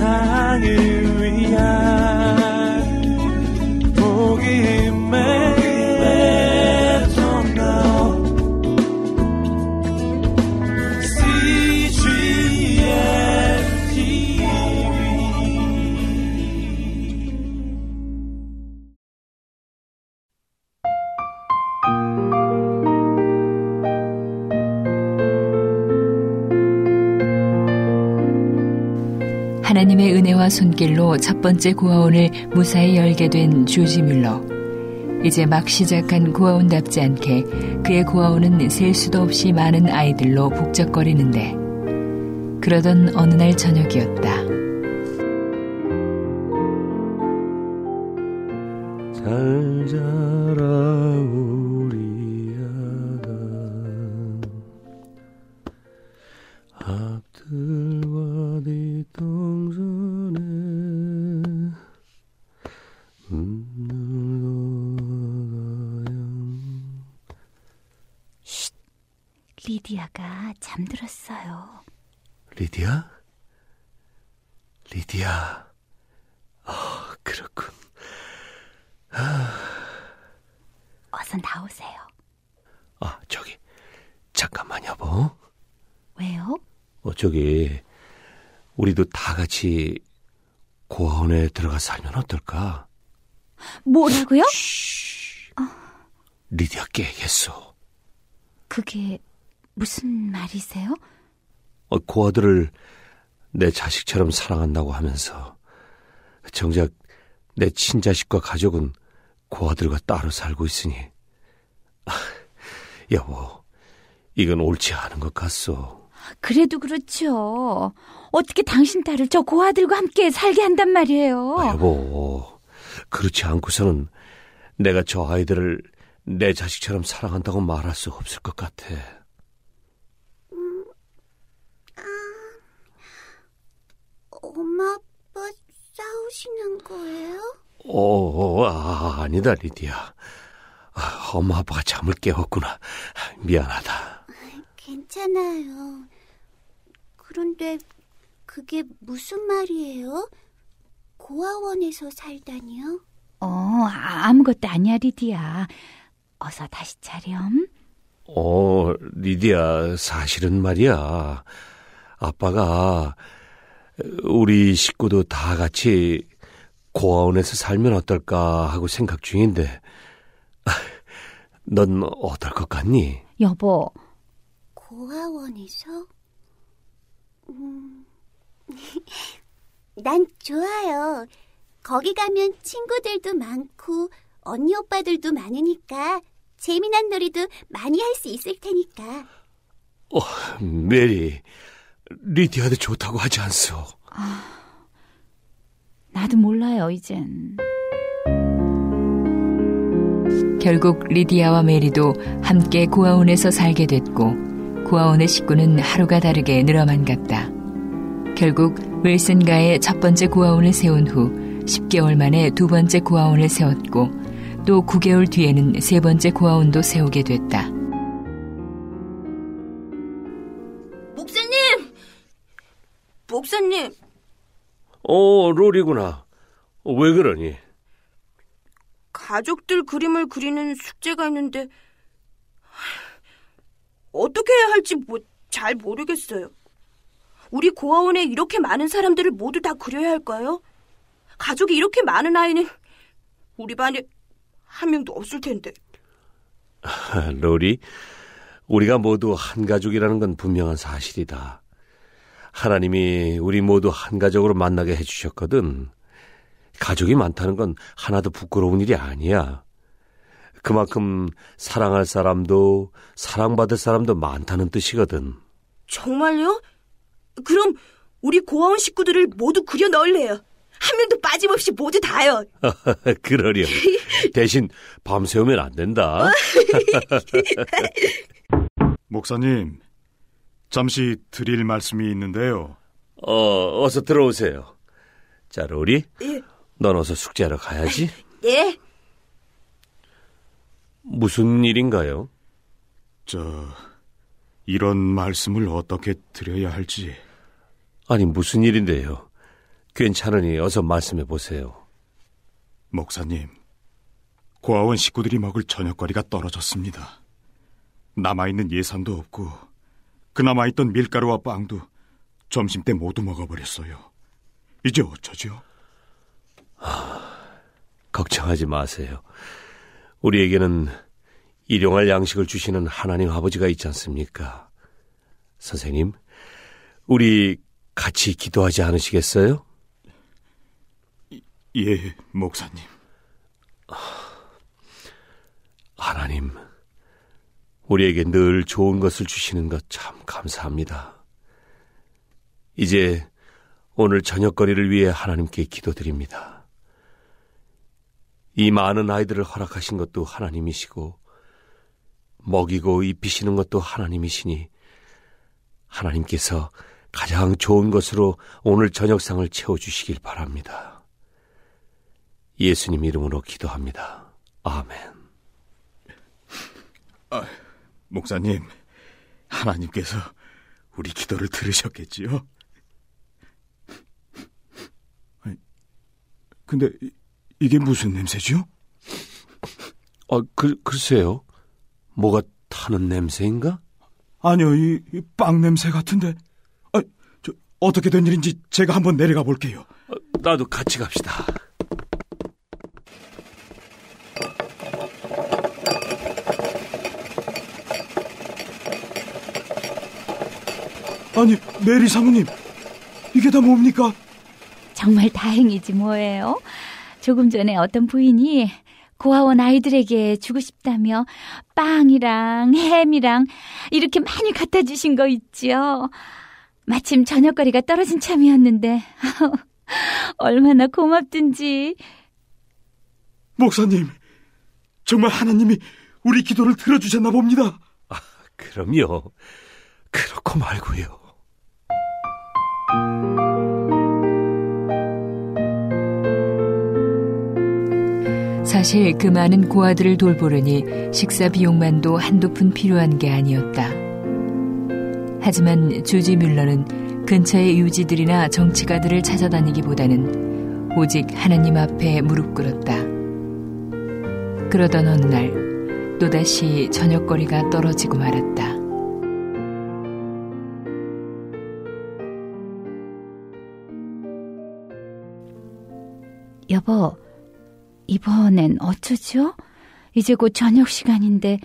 세상을 하나님의 은혜와 손길로 첫 번째 고아원을 무사히 열게 된 조지 뮬러. 이제 막 시작한 고아원답지 않게 그의 고아원은 셀 수도 없이 많은 아이들로 북적거리는데 그러던 어느 날 저녁이었다. 잘 리디아가 잠들었어요. 리디아? 리디아. 어, 그렇군. 아. 어서 나오세요. 아, 저기, 잠깐만, 여보. 왜요? 어, 저기, 우리도 다 같이 고아원에 들어가 살면 어떨까? 뭐라고요? 어. 리디아 깨겠어. 그게 무슨 말이세요? 어, 고아들을 내 자식처럼 사랑한다고 하면서 정작 내 친자식과 가족은 고아들과 따로 살고 있으니 아, 여보 이건 옳지 않은 것 같소. 그래도 그렇죠. 어떻게 당신 딸을 저 고아들과 함께 살게 한단 말이에요. 아, 여보 그렇지 않고서는 내가 저 아이들을 내 자식처럼 사랑한다고 말할 수 없을 것 같아. 엄마, 아빠 싸우시는 거예요? 어, 아, 아니다, 리디야. 아, 엄마, 아빠가 잠을 깨웠구나. 미안하다. 괜찮아요. 그런데 그게 무슨 말이에요? 고아원에서 살다니요? 어, 아무것도 아니야, 리디야. 어서 다시 차렴. 어, 리디야, 사실은 말이야. 아빠가 우리 식구도 다 같이 고아원에서 살면 어떨까 하고 생각 중인데, 넌 어떨 것 같니? 여보. 고아원에서? 음, 난 좋아요. 거기 가면 친구들도 많고, 언니 오빠들도 많으니까, 재미난 놀이도 많이 할 수 있을 테니까. 어, 메리, 리디아도 좋다고 하지 않소? 아, 나도 몰라요, 이젠. 결국 리디아와 메리도 함께 고아원에서 살게 됐고 고아원의 식구는 하루가 다르게 늘어만 갔다. 결국 윌슨가의 첫 번째 고아원을 세운 후 10개월 만에 두 번째 고아원을 세웠고 또 9개월 뒤에는 세 번째 고아원도 세우게 됐다. 목사님. 어, 롤이구나. 왜 그러니? 가족들 그림을 그리는 숙제가 있는데 어떻게 해야 할지 뭐 잘 모르겠어요. 우리 고아원에 이렇게 많은 사람들을 모두 다 그려야 할까요? 가족이 이렇게 많은 아이는 우리 반에 한 명도 없을 텐데. 롤이, 우리가 모두 한 가족이라는 건 분명한 사실이다. 하나님이 우리 모두 한 가족으로 만나게 해주셨거든. 가족이 많다는 건 하나도 부끄러운 일이 아니야. 그만큼 사랑할 사람도 사랑받을 사람도 많다는 뜻이거든. 정말요? 그럼 우리 고아원 식구들을 모두 그려 넣을래요. 한 명도 빠짐없이 모두 다요. 그러렴. 대신 밤새우면 안 된다. 목사님, 잠시 드릴 말씀이 있는데요. 어, 어서 들어오세요. 자, 로리. 예. 넌 어서 숙제하러 가야지. 예. 무슨 일인가요? 저, 이런 말씀을 어떻게 드려야 할지. 아니, 무슨 일인데요? 괜찮으니 어서 말씀해 보세요. 목사님, 고아원 식구들이 먹을 저녁거리가 떨어졌습니다. 남아있는 예산도 없고 그 남아있던 밀가루와 빵도 점심 때 모두 먹어버렸어요. 이제 어쩌죠? 걱정하지 마세요. 우리에게는 일용할 양식을 주시는 하나님 아버지가 있지 않습니까? 선생님, 우리 같이 기도하지 않으시겠어요? 예, 목사님. 하나님, 우리에게 늘 좋은 것을 주시는 것 참 감사합니다. 이제 오늘 저녁거리를 위해 하나님께 기도드립니다. 이 많은 아이들을 허락하신 것도 하나님이시고, 먹이고 입히시는 것도 하나님이시니, 하나님께서 가장 좋은 것으로 오늘 저녁상을 채워주시길 바랍니다. 예수님 이름으로 기도합니다. 아멘. 목사님, 하나님께서 우리 기도를 들으셨겠지요? 아니, 근데 이- 이게 무슨 냄새죠? 아, 그, 글쎄요. 뭐가 타는 냄새인가? 아니요, 이빵 냄새 같은데. 아, 저, 어떻게 된 일인지 제가 한번 내려가 볼게요. 어, 나도 같이 갑시다. 아니, 메리 사모님, 이게 다 뭡니까? 정말 다행이지 뭐예요. 조금 전에 어떤 부인이 고아원 아이들에게 주고 싶다며 빵이랑 햄이랑 이렇게 많이 갖다 주신 거 있지요. 마침 저녁거리가 떨어진 참이었는데 얼마나 고맙든지. 목사님, 정말 하나님이 우리 기도를 들어주셨나 봅니다. 그럼요. 그렇고 말고요. 사실 그 많은 고아들을 돌보려니 식사 비용만도 한두 푼 필요한 게 아니었다. 하지만 주지 뮬러는 근처의 유지들이나 정치가들을 찾아다니기보다는 오직 하나님 앞에 무릎 꿇었다. 그러던 어느 날 또다시 저녁거리가 떨어지고 말았다. 여보, 이번엔 어쩌죠? 이제 곧 저녁 시간인데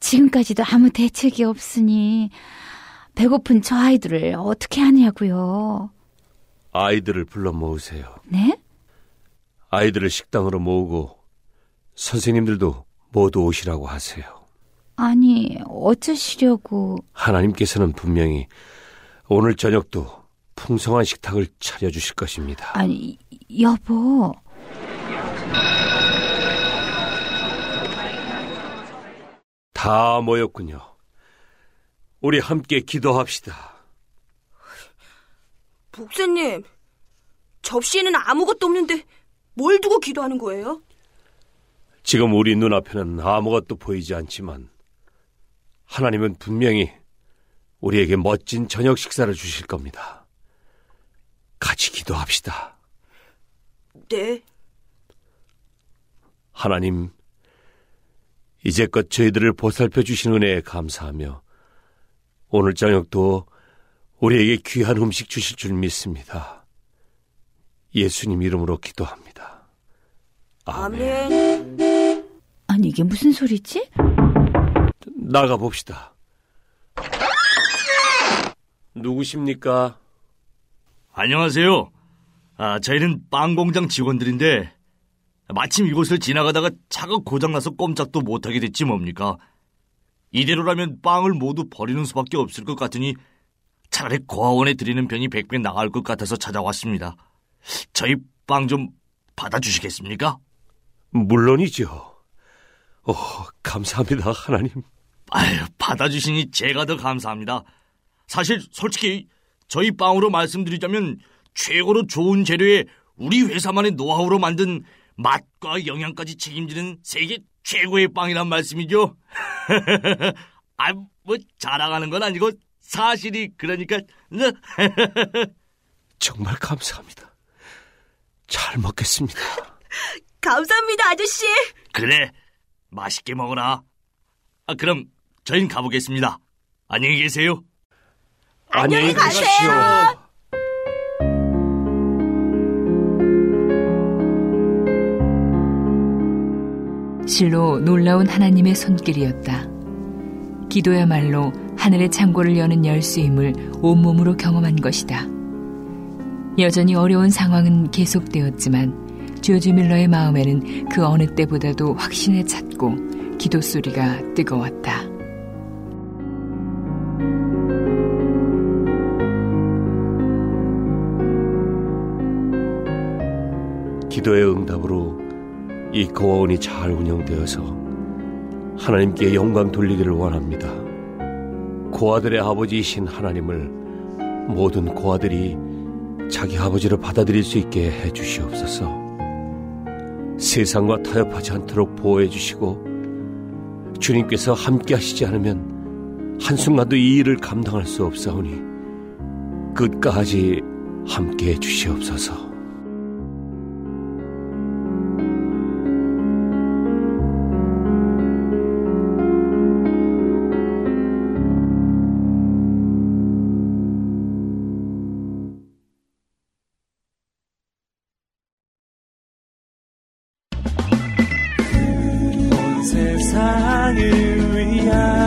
지금까지도 아무 대책이 없으니 배고픈 저 아이들을 어떻게 하냐고요. 아이들을 불러 모으세요. 네? 아이들을 식당으로 모으고 선생님들도 모두 오시라고 하세요. 아니, 어쩌시려고. 하나님께서는 분명히 오늘 저녁도 풍성한 식탁을 차려주실 것입니다. 아니, 여보. 다 모였군요. 우리 함께 기도합시다. 목사님, 접시에는 아무것도 없는데 뭘 두고 기도하는 거예요? 지금 우리 눈앞에는 아무것도 보이지 않지만 하나님은 분명히 우리에게 멋진 저녁 식사를 주실 겁니다. 같이 기도합시다. 네. 하나님, 이제껏 저희들을 보살펴 주신 은혜에 감사하며 오늘 저녁도 우리에게 귀한 음식 주실 줄 믿습니다. 예수님 이름으로 기도합니다. 아멘. 아니, 이게 무슨 소리지? 나가 봅시다. 누구십니까? 안녕하세요. 아, 저희는 빵 공장 직원들인데 마침 이곳을 지나가다가 차가 고장나서 꼼짝도 못하게 됐지 뭡니까? 이대로라면 빵을 모두 버리는 수밖에 없을 것 같으니 차라리 고아원에 드리는 편이 백배 나을 것 같아서 찾아왔습니다. 저희 빵 좀 받아주시겠습니까? 물론이죠. 오, 감사합니다, 하나님. 아유, 받아주시니 제가 더 감사합니다. 사실 솔직히 저희 빵으로 말씀드리자면 최고로 좋은 재료에 우리 회사만의 노하우로 만든 맛과 영양까지 책임지는 세계 최고의 빵이란 말씀이죠. 아, 뭐 자랑하는 건 아니고 사실이 그러니까 네. 정말 감사합니다. 잘 먹겠습니다. 감사합니다, 아저씨. 그래, 맛있게 먹어라. 아, 그럼 저희는 가보겠습니다. 안녕히 계세요. 안녕히 가세요. 실로 놀라운 하나님의 손길이었다. 기도야말로 하늘의 창고를 여는 열쇠임을 온몸으로 경험한 것이다. 여전히 어려운 상황은 계속되었지만 조지 밀러의 마음에는 그 어느 때보다도 확신에 찼고 기도 소리가 뜨거웠다. 기도의 응답으로 이 고아원이 잘 운영되어서 하나님께 영광 돌리기를 원합니다. 고아들의 아버지이신 하나님을 모든 고아들이 자기 아버지를 받아들일 수 있게 해 주시옵소서. 세상과 타협하지 않도록 보호해 주시고 주님께서 함께 하시지 않으면 한순간도 이 일을 감당할 수 없사오니 끝까지 함께 해 주시옵소서. New Year.